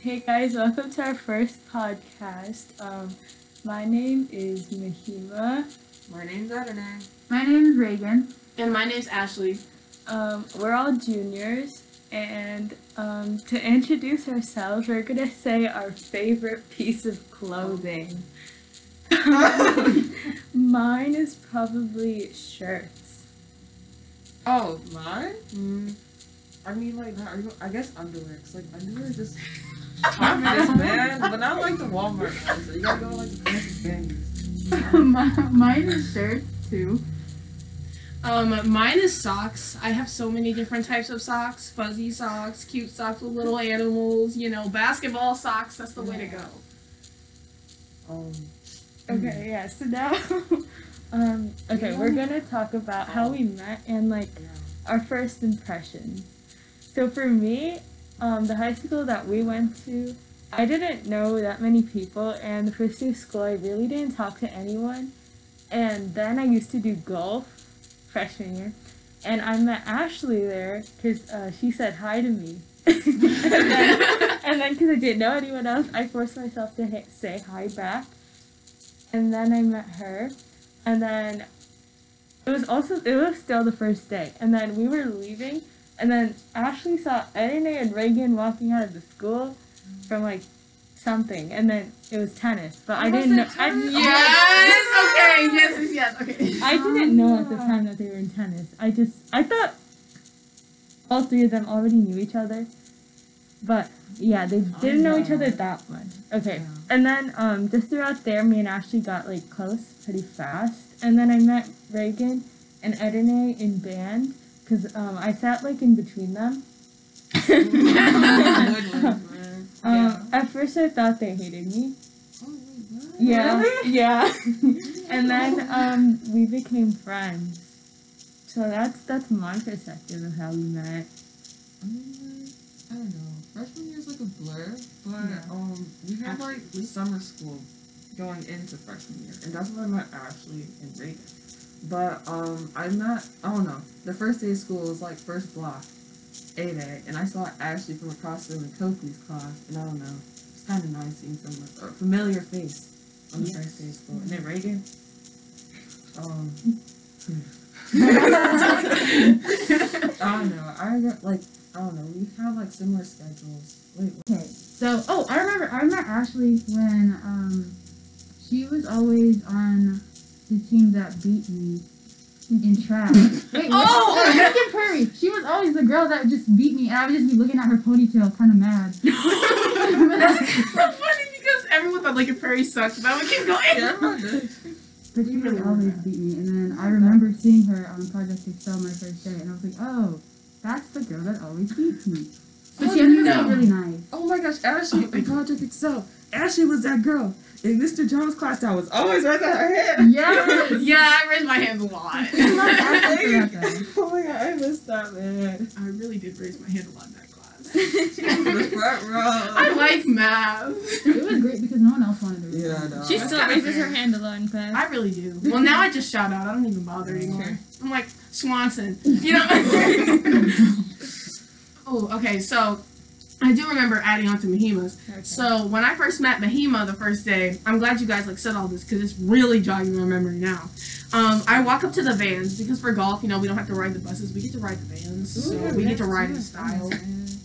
Hey guys, welcome to our first podcast. Um, my name is Mahima. My name's Adonai. My name is Reagan. And my name's Ashley. Um, we're all juniors, and um, to introduce ourselves, we're gonna say our favorite piece of clothing. Mine is probably shirts. Oh, mine? Mm, I mean, like, not, are you- I guess underwear. 'cause, like, underwear is just harmless, man. But not like the Walmart ones. So you gotta go like the fancy things. Mine is shirts too. Um, mine is socks. I have so many different types of socks. Fuzzy socks, cute socks with little animals, you know, basketball socks. That's the way to go. Um, Okay, yeah. So now, um, okay, we're gonna talk about how we met and like yeah. our first impression. So for me, um, the high school that we went to, I didn't know that many people, and the first day of school, I really didn't talk to anyone. And then I used to do golf freshman year, and I met Ashley there because uh, she said hi to me. and then, because I didn't know anyone else, I forced myself to ha- say hi back. And then I met her, and then it was also it was still the first day, and then we were leaving, and then Ashley saw Edna and Reagan walking out of the school from like something, and then it was tennis, but I didn't know. I, tennis? Yes. Okay. Yes. Yes. Yes. Okay. I didn't know at the time that they were in tennis. I just I thought all three of them already knew each other, but yeah, they didn't know each other that much. Okay, Yeah. and then um just throughout there, me and Ashley got like close pretty fast, and then I met Reagan and Edene in band because um I sat like in between them. Good ones, man. Um, at first I thought they hated me. Oh? Yeah, yeah. and then um, we became friends. So that's that's my perspective of how we met. I mean, I don't know. Freshman year's like a blur, but Yeah. um, we had like summer school going into freshman year, and that's when I met Ashley and Reagan. But um, I met I don't know. The first day of school was like first block, A day, and I saw Ashley from across the room in Copley's class, and I don't know. It's kind of nice seeing someone a familiar face on the Yes. first day of school, and then Reagan. Um. I don't know. I got, like I don't know. We have like similar schedules. Wait, Okay. So, oh, I remember. I met Ashley when um, she was always on team that beat me in track. Wait, Oh! oh, Megan Perry. She was always the girl that would just beat me, and I would just be looking at her ponytail, kind of mad. That's so funny because everyone thought like a Perry sucked, but we keep going. yeah, I'm not good. But she would always beat me, and then I remember seeing her on Project Excel my first day, and I was like, oh, that's the girl that always beats me. But Oh, she ended no. up being really nice. Oh my gosh, Ashley in Project Excel. Ashley was that girl in Mr. Jones' class that was always raising her hand. Yes. Yeah, I raised my hands a lot. I love Ashley for that, though. oh my god, I missed that man. I really did raise my hand a lot in that class. She was in the front row. I like math. It was great because no one else wanted to. read Yeah, it. no. She still raises fair. her hand a lot in class. I really do. Well, now I just shout out. I don't even bother anymore. Sure. I'm like Swanson, you know. oh, okay. So I do remember adding on to Mahima's. Okay. So when I first met Mahima the first day, I'm glad you guys like said all this because it's really jogging my memory now. Um, I walk up to the vans because for golf, you know, we don't have to ride the buses; we get to ride the vans. So we get to ride in style.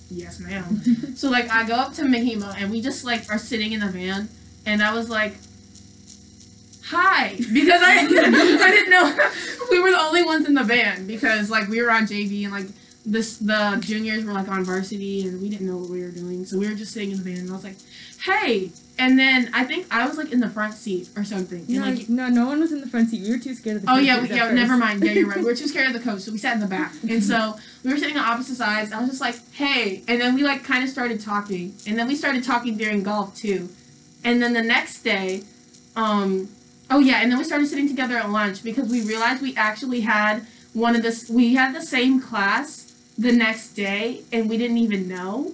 Yes, ma'am. so like, I go up to Mahima and we just like are sitting in the van, and I was like, "Hi," because I I didn't know we were the only ones in the van because like we were on JV and like this the juniors were like on varsity and we didn't know what we were doing, so we were just sitting in the van and I was like, "Hey." And then I think I was like in the front seat or something. And no, like no, no one was in the front seat. We were too scared of the. Oh yeah, we, yeah. Never mind. Yeah, you're right. We were too scared of the coach, so we sat in the back. And so we were sitting on opposite sides. I was just like, "Hey," and then we like kind of started talking, and then we started talking during golf too. And then the next day, um, oh yeah, and then we started sitting together at lunch because we realized we actually had one of this. We had the same class the next day, and we didn't even know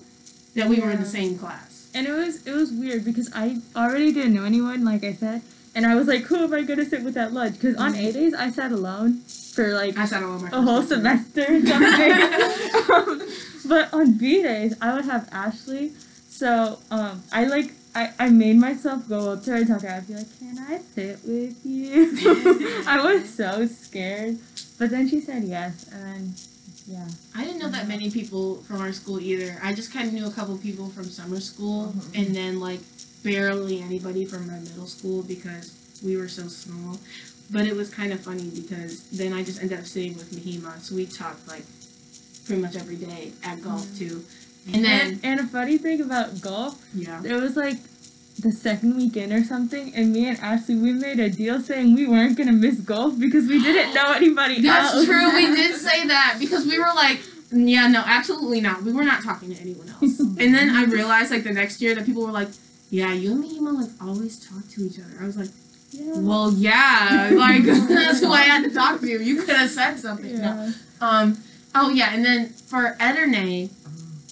that we were in the same class. And it was it was weird because I already didn't know anyone, like I said, and I was like, who am I gonna sit with at lunch? Because on A days I sat alone for like I sat alone my a whole semester um, but on B days I would have Ashley So um, I like I, I made myself go up to her and talk to her. I'd be like, "Can I sit with you?" I was so scared, but then she said yes, and then yeah. I didn't know that many people from our school either. I just kind of knew a couple people from summer school, Mhm. and then like barely anybody from my middle school because we were so small. But it was kind of funny because then I just ended up sitting with Mahima, so we talked like pretty much every day at golf too. And then And, and a funny thing about golf, yeah, there was like the second weekend or something, and me and Ashley we made a deal saying we weren't gonna miss golf because we didn't know anybody that's else. true. We did say that because we were like. Yeah, no, absolutely not. We were not talking to anyone else. And then I realized like the next year that people were like, "Yeah, you and me, Mahima like always talk to each other." I was like, Yeah. Well, yeah, like that's who I had to talk to. You could have said something. No. Yeah. Um. Oh yeah, and then for Edernay,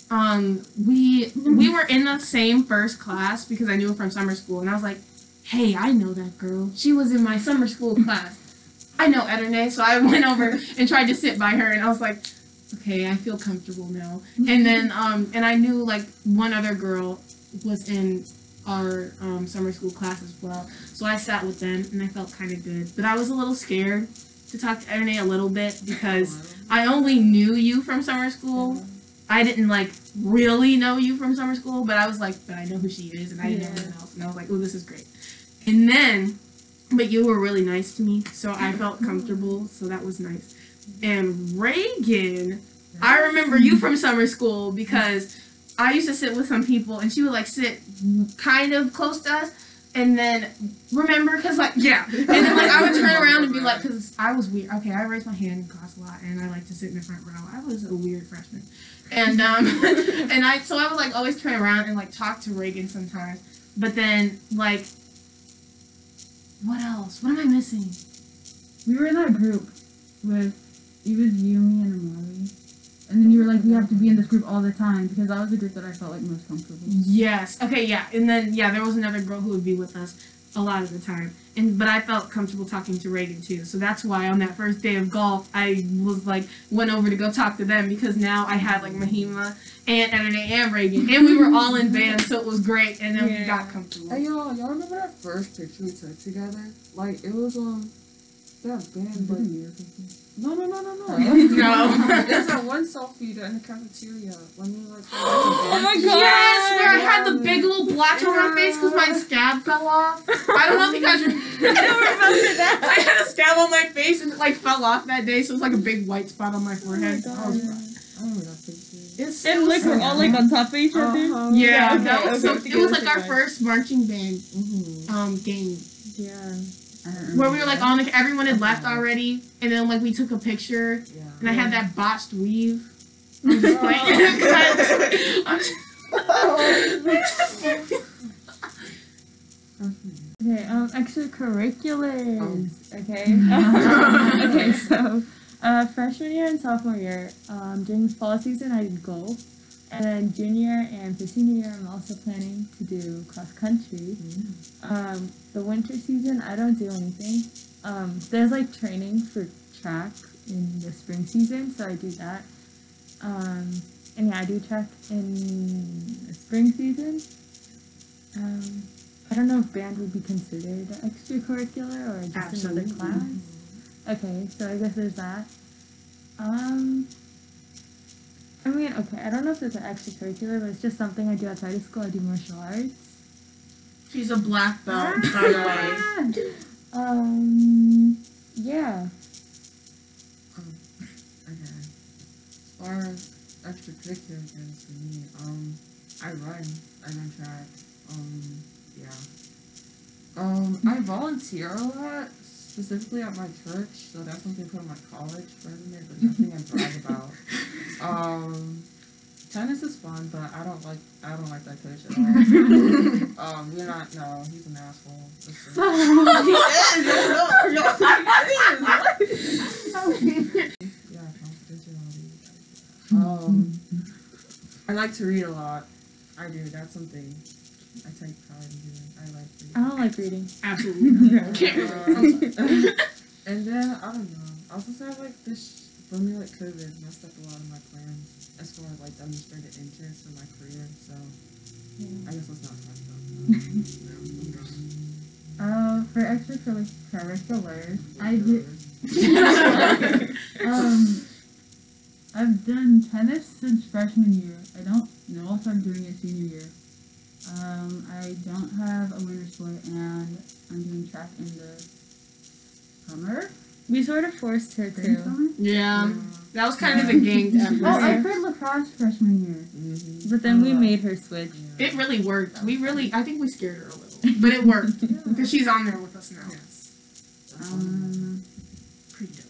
um, we we were in the same first class because I knew her from summer school, and I was like, "Hey, I know that girl. She was in my summer school class. I know Edernay." So I went over and tried to sit by her, and I was like, "Okay, I feel comfortable now." And then um, and I knew like one other girl was in our um, summer school class as well. So I sat with them and I felt kind of good. But I was a little scared to talk to Edernay a little bit because I only knew you from summer school. I didn't like really know you from summer school, but I was like, but I know who she is and I didn't know anyone else. And I was like, oh, this is great. And then, but you were really nice to me, so I felt mm-hmm. comfortable, so that was nice. And Reagan, I remember you from summer school because I used to sit with some people and she would like sit kind of close to us. And then remember, cause like yeah, and then like I would turn around and be like, cause I was weird. Okay, I raised my hand in class a lot, and I like to sit in the front row. I was a weird freshman, and um, and I so I would like always turn around and like talk to Reagan sometimes. But then like, what else? What am I missing? We were in that group with it was you, me, and Amari. And then you were like, we have to be in this group all the time because that was the group that I felt like most comfortable. Yes. Okay. Yeah. And then yeah, there was another girl who would be with us a lot of the time, and but I felt comfortable talking to Reagan too. So that's why on that first day of golf, I was like went over to go talk to them because now I had like Mahima and Edernay and Reagan, and we were all in bands, so it was great. And then we got comfortable. Hey y'all, y'all remember that first picture we took together? Like it was um that band, but no, no, no, no, no. No. There's that one selfie that in the cafeteria when you like. Oh my god. Yes, where I had the big little blotch on my face because my scab fell off. I don't know if you guys remember. I don't remember that. I had a scab on my face and it like fell off that day, so it was like a big white spot on my forehead. Oh my I was God. rough. I remember that picture. It's And like we're all like on top of each other. Uh-huh. Yeah, Yeah, that was okay, so. okay, It was like our first marching band Mm-hmm. um game Yeah. I where we were like remember. on the everyone had left already, and then like we took a picture, Yeah. and I had that botched weave. I'm just playing. I'm just- Okay, um, extracurriculars. Okay. Oh. okay, so uh, freshman year and sophomore year, um, during fall season, I did golf. And then junior and for senior year, I'm also planning to do cross country. Um, the winter season, I don't do anything. Um, there's like training for track in the spring season, so I do that. Um, and yeah, I do track in the spring season. Um, I don't know if band would be considered extracurricular or just Absolutely. another class. Okay, so I guess there's that. Um, I mean, okay, I don't know if it's an extracurricular, but it's just something I do outside of school. I do martial arts. She's a black belt, by the way. Um, yeah. Okay. As far as extracurricular goes for me, um, I run. I run track. Um, yeah. Um, I volunteer a lot, specifically at my church, so that's something I put on my college resume, but nothing I brag about. Um, tennis is fun, but I don't like I don't like that coach at all. um, we're not. No, he's an asshole. That's it. Yeah, confidentiality. Um, I like to read a lot. I do. That's something I take pride in doing. I like reading. I don't like reading. Absolutely. Um, and then I don't know. I also say like this for me like COVID messed up a lot of my plans as far as like demonstrated interest in my career. So I guess let's not talk about that. Uh, for extracurriculars, I did. Um, I've done tennis since freshman year. I don't know if I'm doing it senior year. Um, I don't have a winter sport, and I'm doing track in the summer. We sort of forced her Spring to. summer. Yeah, that was kind of a gang effort. Oh, I played lacrosse freshman year. Mm-hmm. But then we Uh, made her switch. It really worked. We really, I think we scared her a little, but it worked because she's on there with us now. Um, Pretty dope.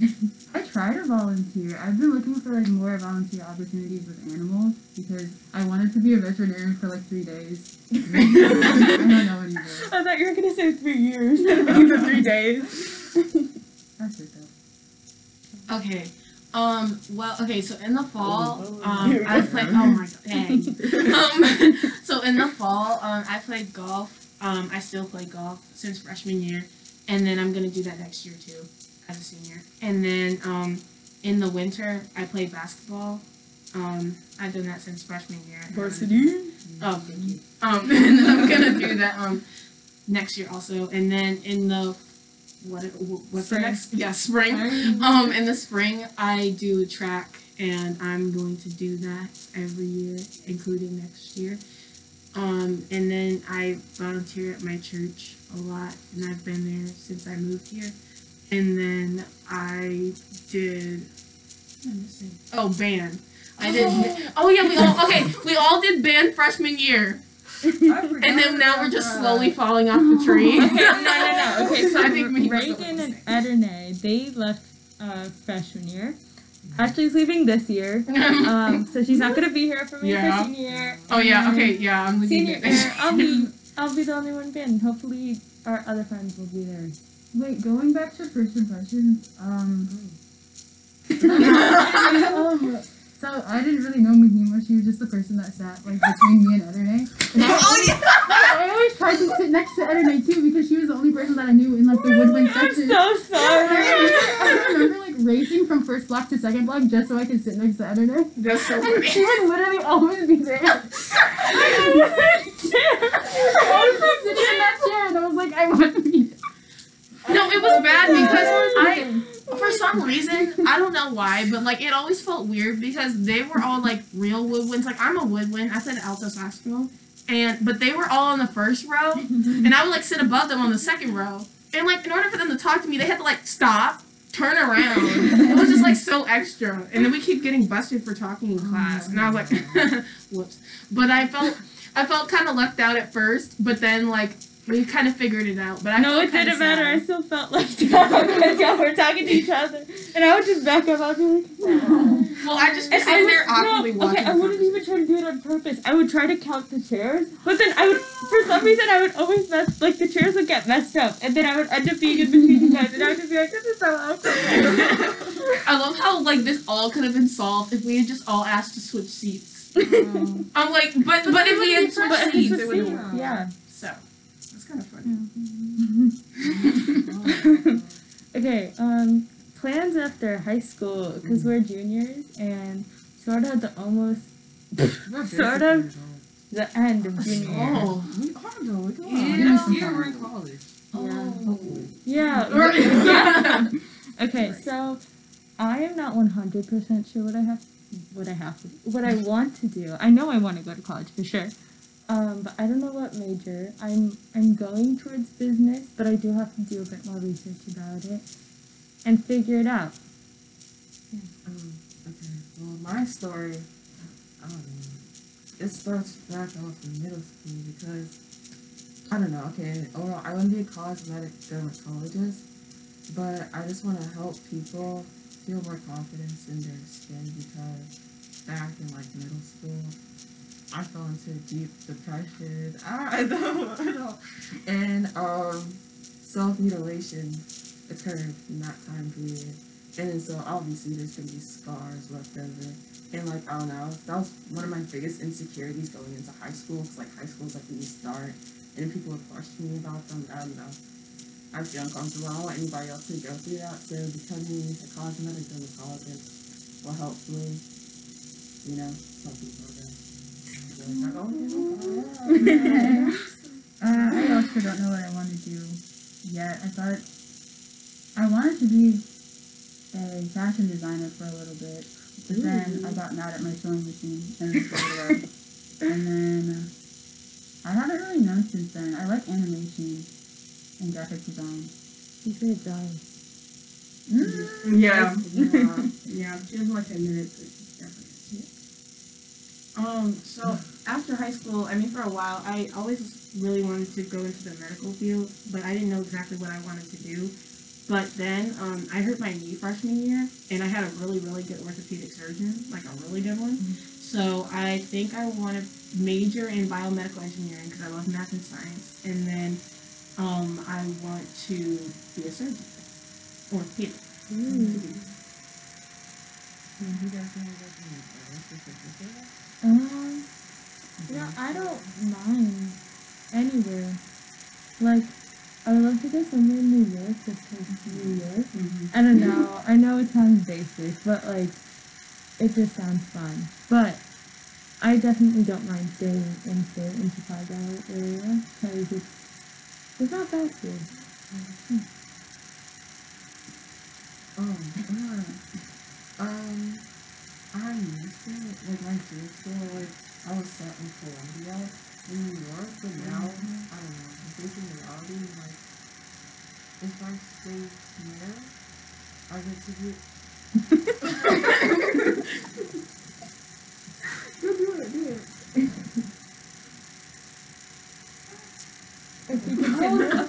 I try to volunteer. I've been looking for like more volunteer opportunities with animals because I wanted to be a veterinarian for like three days. I don't know anymore. I thought you were gonna say three years. for three days. That's though. Okay. Um. Well. Okay. So in the fall, Oh, um, I go. played. Oh my god. Dang. um. So in the fall, um, I played golf. Um, I still play golf since freshman year, and then I'm gonna do that next year too, as a senior. And then um, in the winter, I play basketball. Um, I've done that since freshman year. Varsity. Oh, thank you. Um, and then I'm gonna do that um next year also, and then in the what what's the next? Yeah, spring. Um, in the spring, I do track, and I'm going to do that every year, including next year. Um, and then I volunteer at my church a lot, and I've been there since I moved here. And then I did. What am I missing? Oh, band. I did. Oh yeah, we all okay. We all did band freshman year, and then now we're just slowly falling off the tree. Okay, no, no, no. Okay, so I think Reagan and Ederne, they left uh, freshman year. Ashley's leaving this year, um, so she's not gonna be here for me Yeah. for senior year. oh yeah. Okay. Yeah. I'm leaving. Senior year, I'll be, I'll be the only one band. Hopefully, our other friends will be there. Wait, going back to first impressions, um, um, so I didn't really know Mahima. She was just the person that sat like between me and Ederne. And I, Oh yeah. I always tried to sit next to Ederne too because she was the only person that I knew in like the oh woodwind I'm section. so I sorry. I remember like racing from first block to second block just so I could sit next to Ederne. That's so And she would literally always be there. I was just sitting in that chair and I was like, I want to be there. No, it was bad because I, for some reason, I don't know why, but like it always felt weird because they were all like real woodwinds. Like I'm a woodwind. I said alto saxophone, and but they were all on the first row, and I would like sit above them on the second row. And like in order for them to talk to me, they had to like stop, turn around. It was just like so extra. And then we keep getting busted for talking in class, and I was like, whoops. But I felt I felt kind of left out at first, but then like we kind of figured it out. But I No, it didn't matter. I still felt left out because y'all were talking to each other, and I would just back up. I'd be like, no. Well, I just And I would, there awkwardly no, watching. okay, I wouldn't even try to do it on purpose. I would try to count the chairs, but then I would, for some reason, I would always mess, like the chairs would get messed up, and then I would end up being in between you guys, and I would just be like, this is so awkward. I love how like this all could have been solved if we had just all asked to switch seats. I'm like, but but, if we had switched seats, it would have worked. yeah. So that's kind of funny. okay, um, plans after high school, because we're juniors, and sort of the almost Sort of. the end of junior year. Oh. We are though. We go Yeah. on. Next year we're in college. Yeah. Hopefully. Yeah. Yeah. Okay, so I am not one hundred percent sure what I have, what I have, to, what I want to do. I know I want to go to college for sure, um, but I don't know what major. I'm I'm going towards business, but I do have to do a bit more research about it and figure it out. Um, okay. Well, my story, I don't know. It starts back off in middle school because I don't know. Okay. Well, I want to be a cosmetic dermatologist, but I just want to help people feel more confidence in their skin because back in like middle school, I fell into deep depression. I I know. And um, self mutilation occurred in that time period. And so obviously there's gonna be scars left over. And like I don't know, that was one of my biggest insecurities going into high school. Cause like high school is like when you start, and people would question me about them. I don't know. I feel uncomfortable. I don't want anybody else to go through that. So becoming a cosmetic dermatologist will help me, you know, help people out there. Like, oh, you know, uh, I also don't know what I want to do yet. I thought I wanted to be a fashion designer for a little bit, but then I got mad at my sewing machine and threw it away. And then uh, I haven't really known since then. I like animation and graphic design. You said drawing. Mm. Yeah. yeah. Yeah, she has more ten minutes. but it. Um, so after high school, I mean, for a while, I always really wanted to go into the medical field, but I didn't know exactly what I wanted to do. But then um, I hurt my knee freshman year, and I had a really, really good orthopedic surgeon, like a really good one. So I think I want to major in biomedical engineering because I love math and science, and then um, I want to be a surgeon, orthopedic. Can you guys want to go to the specific Um, no, I don't mind anywhere. Like, I would love to go somewhere in New York, just like New York. I don't know. I know it sounds basic, but like, it just sounds fun. But I definitely don't mind staying in state in Chicago area because it's it's not bad here. Um, uh, um, I used to, like, my dream school, like, I was set in Columbia, in New York, but now, mm-hmm. I don't know, I'm thinking reality, like, if I stay here, I get to do. Go do it, do it. If you can sit there-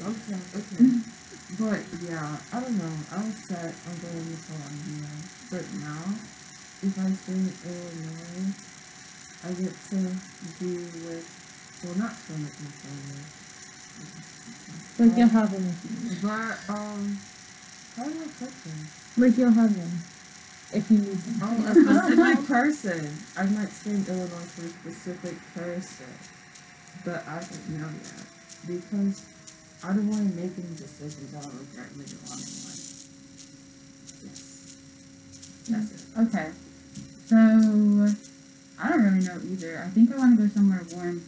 Okay, okay. But yeah, I don't know. I was set on going to Columbia, but now if I stay in Illinois, I get to do with well, not so much my family. like you'll have you. But um, how do I put them? Like you'll have one if you need them. Oh, a specific person. I might stay in Illinois for a specific person, but I don't know yet because I don't want to make any decisions I'll regret later on in life. Yes, that's it. Okay. So I don't really know either. I think I want to go somewhere warm.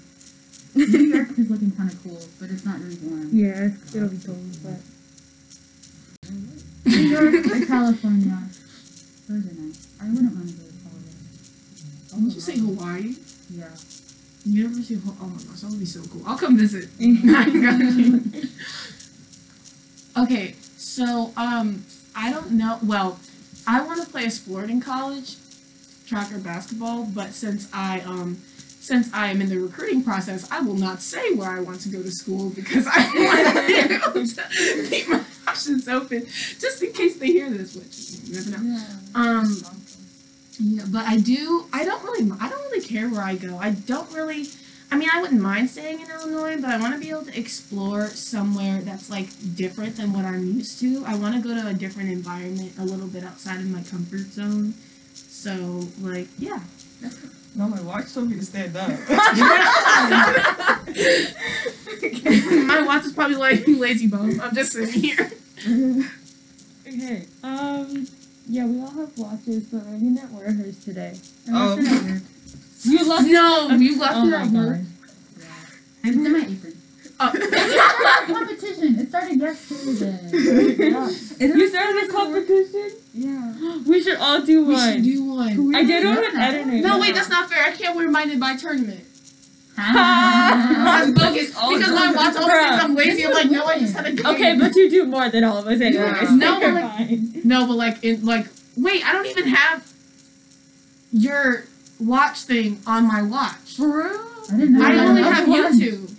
New York is looking kind of cool, but it's not really warm. Yeah, it'll be cold, but New York or California. Those are nice. I wouldn't want to go to Colorado. Did you say Hawaii? Yeah. You University of Oh my gosh, that would be so cool. I'll come visit. I got you. okay, so um, I don't know. Well, I want to play a sport in college, track or basketball. But since I um, since I am in the recruiting process, I will not say where I want to go to school because I want to be able to keep my options open just in case they hear this. Which you never know. Um, yeah, but I do. I don't really. I don't really care where I go. I don't really. I mean, I wouldn't mind staying in Illinois, but I want to be able to explore somewhere that's like different than what I'm used to. I want to go to a different environment, a little bit outside of my comfort zone. So, like, yeah. No, my watch told me to stand up. my watch is probably like lazy bone. I'm just sitting here. okay. Um, yeah, we all have watches, but I didn't wear hers today. I Oh. You left. No, you left Oh it at work. god. It's in my apron. Oh. competition. It started yesterday. Yeah. You started a competition? Yeah. We should all do one. we one. should do one. I did one with editing. No, wait, that's not fair. I can't wear mine in my tournament. I'm bogus because my watch always says I'm lazy. I'm like, no, I just had a game. Okay, but you do more than all of us anyway. Yeah. No, but like- No, but like in like wait, I don't even have your watch thing on my watch. For real? I didn't know. I that. only That's have one. YouTube.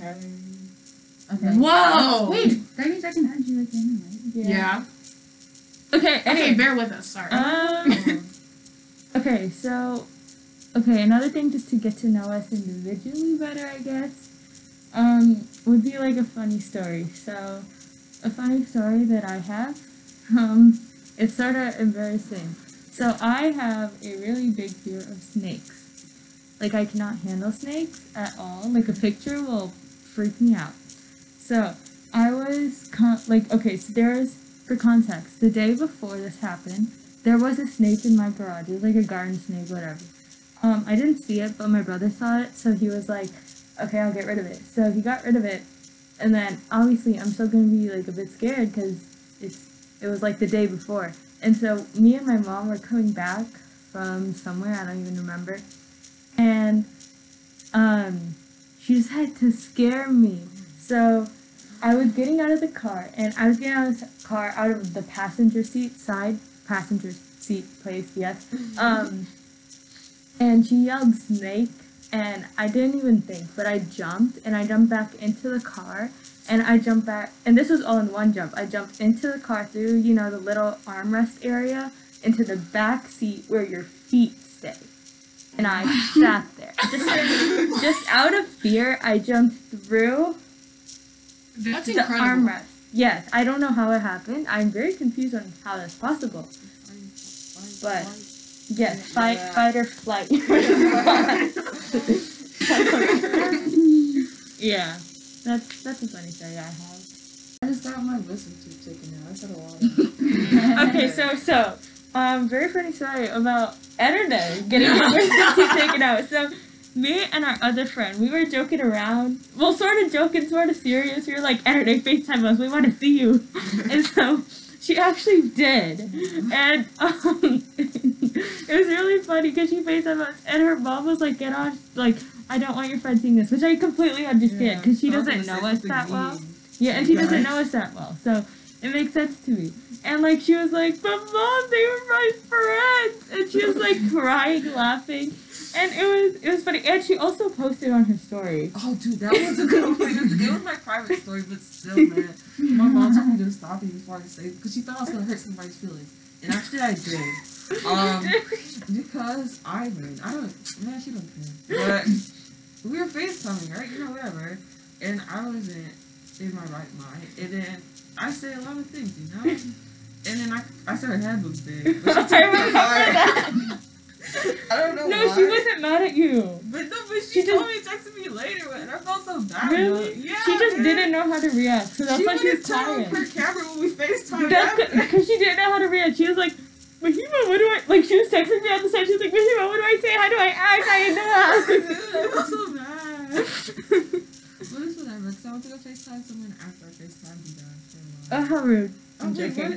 Okay. Whoa. Wait, that means I can add you again, right? Yeah. Okay, Okay, anyway. bear with us. Sorry. Um, okay, so, okay, another thing just to get to know us individually better, I guess, um, would be like a funny story. So, a funny story that I have, um, it's sort of embarrassing. So, I have a really big fear of snakes. Like, I cannot handle snakes at all. Like, a picture will freak me out. So, I was, con- like, okay, so there's, for context, the day before this happened, there was a snake in my garage. It was like a garden snake, whatever. um, I didn't see it, but my brother saw it, so he was like, "Okay, I'll get rid of it." So he got rid of it, and then obviously I'm still gonna be like a bit scared because it's it was like the day before, and so me and my mom were coming back from somewhere I don't even remember, and um, she decided to scare me. So I was getting out of the car, and I was getting out of the car out of the passenger seat side passenger seat place, yes. Um, and she yelled snake, and I didn't even think, but I jumped, and I jumped back into the car, and I jumped back, and this was all in one jump. I jumped into the car through, you know, the little armrest area, into the back seat where your feet stay. And I sat there. Just, just out of fear, I jumped through That's the incredible. armrest. Yes, I don't know how it happened. I'm very confused on how that's possible. But- Yes, fight, Yeah. fight or flight. yeah, that's that's a funny story I have. I just got my wisdom tooth taken out. I said a lot. Okay, so so um, very funny story about Edna getting her wisdom teeth taken out. So me and our other friend, we were joking around. Well, sort of joking, sort of serious. We were like, Edna, FaceTime us. We want to see you. And so she actually did, and um, it was really funny because she FaceTime us, and her mom was like, "Get off!" Like, I don't want your friend seeing this, which I completely understand because she doesn't know us that well. Yeah, and she doesn't know us that well, so it makes sense to me. And like she was like, "But mom, they were my friends," and she was like crying, laughing, and it was it was funny. And she also posted on her story. Oh, dude, that was a good one. It was, my private story, but still, man. My mom told me to stop it before I say because she thought I was gonna hurt somebody's feelings, and actually I did. Um, because Ivan, I don't, man, she don't care. But we were FaceTiming, right? You know, whatever. And I wasn't in my right mind, and then I say a lot of things, you know. And then I, I said her head was big. But she took I remember that. I don't know No, why. she wasn't mad at you. But no, but She she, told me, texted me later, and I felt so bad. Really? Yeah. She just man. didn't know how to react, so that's she why she was wouldn't turn on crying. her camera when we FaceTime. That's because she didn't know how to react. She was like, Mahima, what do I like? She was texting me on the side. She was like, Mahima, what do I say? How do I act? I know. I know. felt so bad. But it's whatever, because I want to go FaceTime someone after I FaceTimed you guys. Oh, how rude. I'm wait, joking.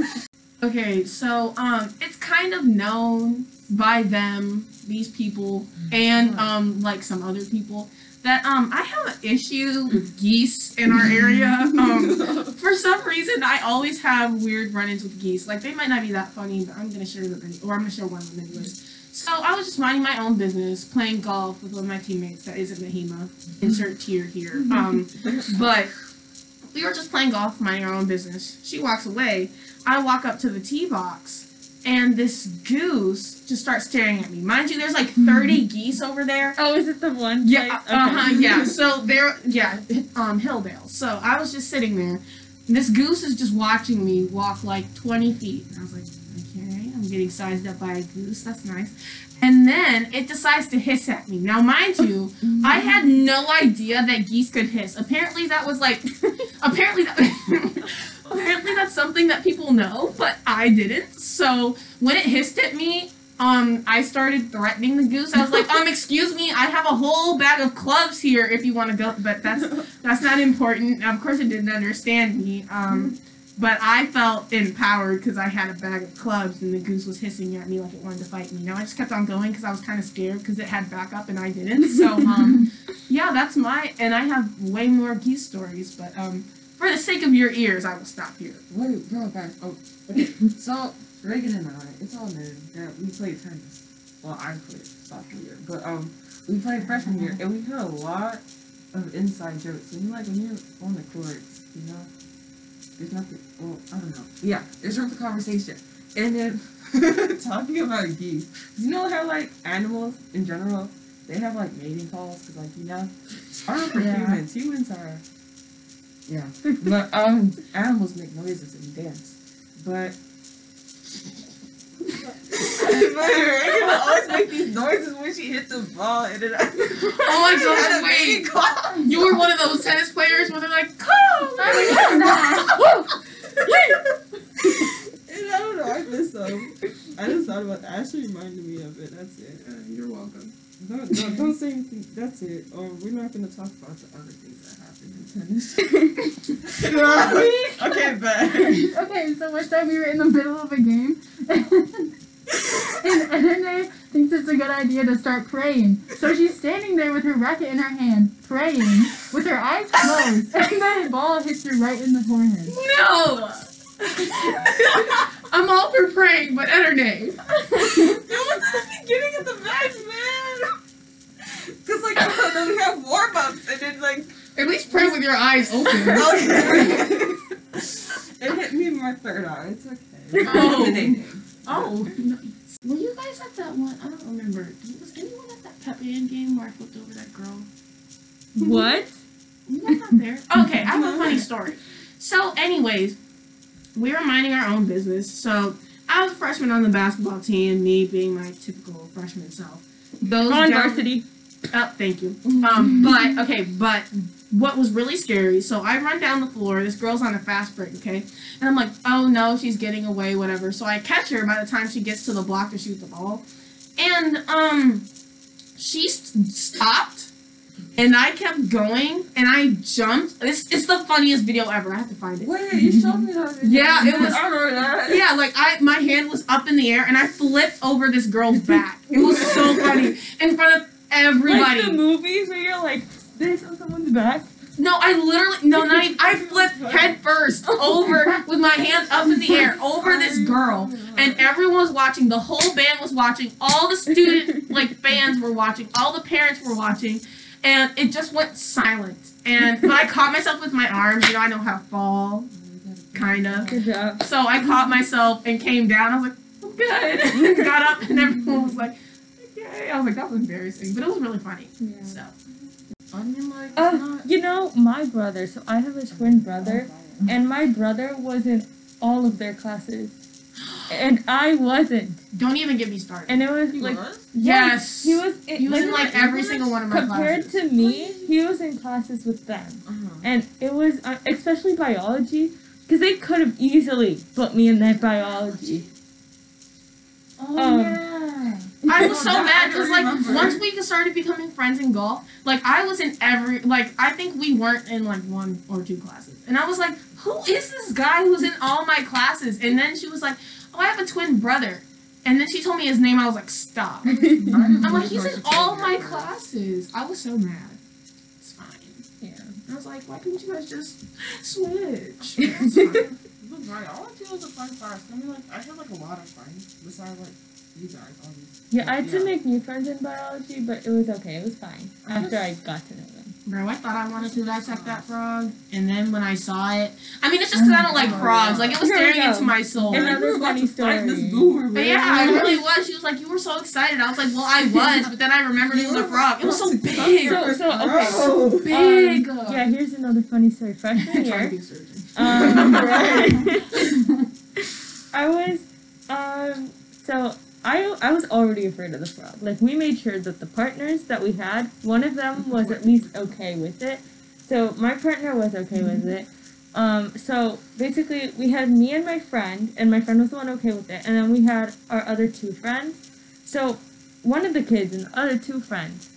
what? Okay, so um, it's kind of known by them, these people, and um, like some other people, that um, I have an issue with geese in our area. Um, for some reason, I always have weird run-ins with geese. Like they might not be that funny, but I'm gonna share them, any- or I'm gonna share one of them anyways. So I was just minding my own business, playing golf with one of my teammates that isn't Mahima. Insert tear here. Um, but we were just playing golf, minding our own business. She walks away. I walk up to the tee box, and this goose just starts staring at me. Mind you, there's like 30 geese over there. Oh, is it the one? Yeah, place? uh huh, yeah. So there, yeah, um, Hilldale. So I was just sitting there. And this goose is just watching me walk like 20 feet. And I was like, okay, I'm getting sized up by a goose. That's nice. And then it decides to hiss at me. Now, mind you, I had no idea that geese could hiss. Apparently, that was like, apparently that, apparently that's something that people know, but I didn't. So when it hissed at me, um, I started threatening the goose. I was like, um, excuse me, I have a whole bag of clubs here if you want to go, but that's that's not important. Of course, it didn't understand me. Um, but I felt empowered because I had a bag of clubs and the goose was hissing at me like it wanted to fight me. Now I just kept on going because I was kind of scared because it had backup and I didn't. So um, yeah, that's my and I have way more geese stories, but um, for the sake of your ears, I will stop here. Wait, bro, guys. Oh, okay. So Reagan and I, it's all new that we played tennis. Well, I played sophomore year, but um, we played freshman year, and we had a lot of inside jokes. And like when you're on the courts, you know, there's nothing. Well, I don't know. Yeah, there's room for conversation. And then talking about geese, you know how like animals in general, they have like mating calls, cause like you know, I don't know for Yeah. humans, humans are. Yeah, but um, animals make noises and dance, but. but Reagan always make these noises when she hit the ball, and then I. Oh my She had a wait. call. You were one of those tennis players where they're like, "Come!" and I don't know, I miss them. I just thought about that. Ashley reminded me of it. That's it. Uh, you're welcome. No, no, don't say anything. That's it. Or we're not going to talk about the other things that happened in tennis. okay, bad. okay, so one time we were in the middle of a game, and Edene thinks it's a good idea to start praying. So she's standing there with her racket in her hand, praying, with her eyes closed, and the ball hits her right in the forehead. No! I'm all for praying, but Ederne. It was the beginning of the match, man. Cause like then we have warm ups and then like At least pray with your eyes open. okay. it hit me in my third eye. It's okay. Oh. Oh. Were you guys at that one? I don't remember. Was anyone at that Pep Band game where I flipped over that girl? What? You guys not there? Okay, I have a funny story. So, anyways, we were minding our own business. So, I was a freshman on the basketball team, me being my typical freshman self. Those On down- varsity. Oh, thank you. Um, but okay, but what was really scary? So I run down the floor. This girl's on a fast break, okay, and I'm like, oh no, she's getting away, whatever. So I catch her by the time she gets to the block to shoot the ball, and um, she st- stopped, and I kept going, and I jumped. It's it's the funniest video ever. I have to find it. Wait, you showed me that. Yeah, it was- I remember that. Yeah, like I, my hand was up in the air, and I flipped over this girl's back. It was so funny in front of everybody. Like the movies where you're like this on someone's back. No, I literally no, not even, I flipped head first over with my hands up in the air over this girl, and everyone was watching. The whole band was watching. All the student like fans were watching. All the parents were watching, and it just went silent. And but I caught myself with my arms. You know, I know how to fall, kind of. Good job. So I caught myself and came down. I was like, I'm good. Got up, and everyone was like, okay. I was like, that was embarrassing, but it was really funny. Yeah. So. I mean, like, Oh, not. you know, my brother, so I have a twin brother, and my brother was in all of their classes. And I wasn't. Don't even get me started. And it was He like was? Yes. he was in, He was like, in like every single one of my compared classes. to me, he was in classes with them. Uh-huh. And it was uh, especially biology because they could have easily put me in that biology. Oh Um, yeah. I was so mad because like once we started becoming friends in golf, like I was in every like I think we weren't in like one or two classes, and I was like, who is this guy who's in all my classes? And then she was like, oh, I have a twin brother, and then she told me his name. I was like, stop. I'm like, he's in all my classes. I was so mad. It's fine. Yeah. I was like, why couldn't you guys just switch? It's fine. I biology was a fun class. I mean, like, I had like a lot of friends besides like you guys. Obviously. Yeah, I had to make new friends in biology, but it was okay. It was fine after I just- got to know them. Bro, I thought I wanted to dissect that frog, and then when I saw it, I mean, it's just because I don't like frogs. Like it was Here we staring go. into my soul. And Like, Another we were about funny to fight This story. boomer, man. But yeah, I really was. She was like, "You were so excited." I was like, "Well, I was," but then I remembered it was a frog. It was so big, So- so, okay. Bro. big. Yeah, here's another funny story. Freshman year, be a surgeon. um, Right. I was, um, so I I was already afraid of the frog. Like we made sure that the partners that we had, one of them was at least okay with it. So my partner was okay with it. Um, so basically we had me and my friend, and my friend was the one okay with it, and then we had our other two friends. So one of the kids and the other two friends,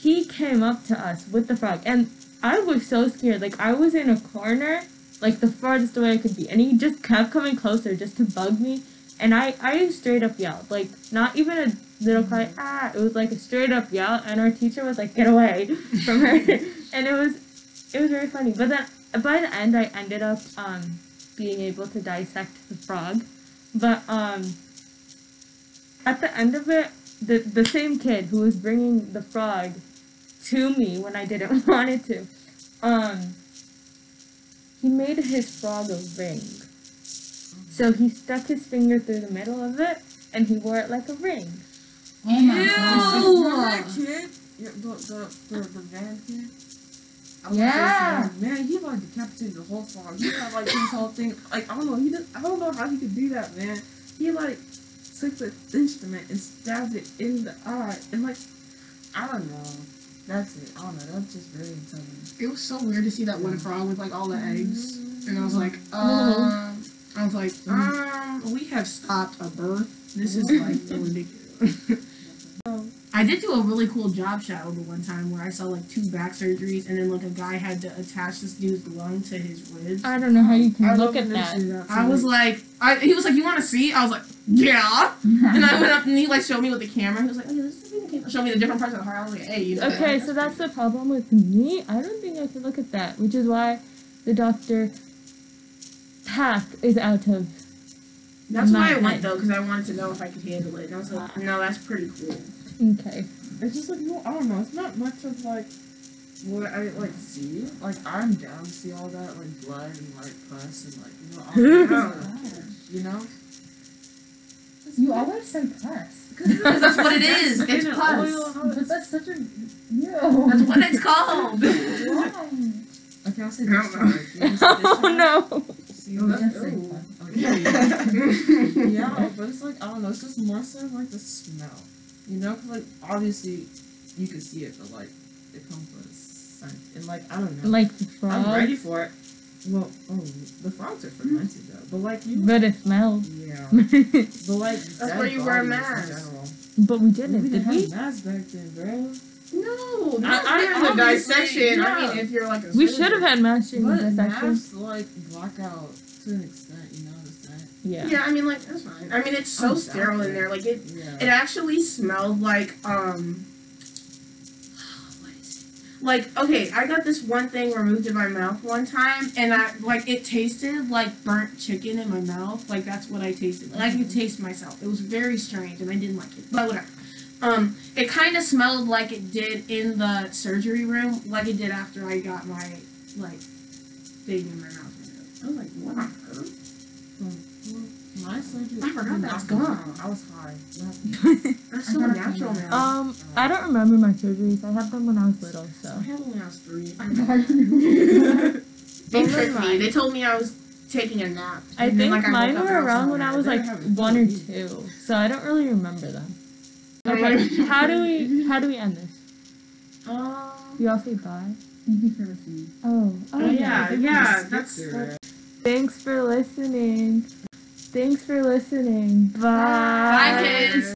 he came up to us with the frog, and I was so scared. Like I was in a corner, like the farthest away I could be, and he just kept coming closer just to bug me. And I, I straight up yelled, like not even a little cry, ah. It was like a straight up yell, and our teacher was like, "Get away from her," and it was, it was very funny. But then by the end, I ended up um being able to dissect the frog, but um at the end of it, the the same kid who was bringing the frog to me when I didn't want it to, um, he made his frog a ring. So he stuck his finger through the middle of it, and he wore it like a ring. Oh my Ew. god. Remember that kid? Yeah, the, the, the, the van kid? I Yeah. so. Man, he like decapitated the whole frog. He had like his whole thing. Like I don't know. He did. I don't know how he could do that, man. He like took the instrument and stabbed it in the eye, and like I don't know. That's it. I don't know. That's just very intelligent. It was so weird to see that one frog with like all the eggs, and I was like, Oh. um, I was like, um, Um, we have stopped a birth. This is like ridiculous. I did do a really cool job shadow the one time where I saw like two back surgeries and then like a guy had to attach this dude's lung to his ribs. I don't know how you can I look at when that. I was like, I, he was like, "You want to see?" I was like, "Yeah." And I went up and he like showed me with the camera. He was like, "Oh yeah, this is the camera." Showed me the different parts of the heart. I was like, "Hey, you know." Okay, so that's the problem with me. I don't think I can look at that, which is why the doctor path is out of. That's why I went nice. though, because I wanted to know if I could handle it. And I was like, "No, that's pretty cool." Okay. It's just like well, I don't know. It's not much of like what I like see. Like I'm down to see all that like blood and like pus and like you know all that. you know. You always say pus. Because that's what it is. It's pus. oil But that's such a ew. That's what it's called. Why? Okay, I'll say I don't know. discharge. You wanna say Oh no. See, Oh, that's just say ooh. Okay. yeah, but it's like I don't know. It's just more so like the smell. You know, 'Cause, like obviously you can see it, but like it comes with a scent, and like I don't know. Like the I'm ready for it. Well, oh, the frogs are fermented though, but like you. but it smells. Yeah. but But like That's where you wear a mask. In general. we didn't, we did didn't we? have masks back then, bro. No, I- not I during the obviously- dissection. I mean, if you're like a We should have had masks during the But dissection. masks like block out to an extent. You know what I'm saying? Yeah. Yeah, I mean, like that's fine. I mean, it's so I'm sterile for in there. Like it, Yeah. it actually smelled like um. What is it? Like okay, I got this one thing removed in my mouth one time, and I like it tasted like burnt chicken in my mouth. Like that's what I tasted. Like I could taste myself. It was very strange, and I didn't like it. But whatever. Um, it kind of smelled like it did in the surgery room, like it did after I got my like thing in my mouth. I was like, what on earth? Well, my surgery. I forgot that's nothing. gone. I was high. What happened? That's so natural now. Um, I don't remember my surgeries. I had them when I was little, so. I so. had one when I was three. They tricked me. They told me I was taking a nap. I and then, think like, mine woke up were and around when I was like one or two, so I don't really remember them. Okay, how do we how do we end this? Um, You all say bye. Thank you for listening. Oh, oh, Oh, yeah, I think yeah, skipped that's- through. Thanks for listening. Thanks for listening. Bye. Bye, kids.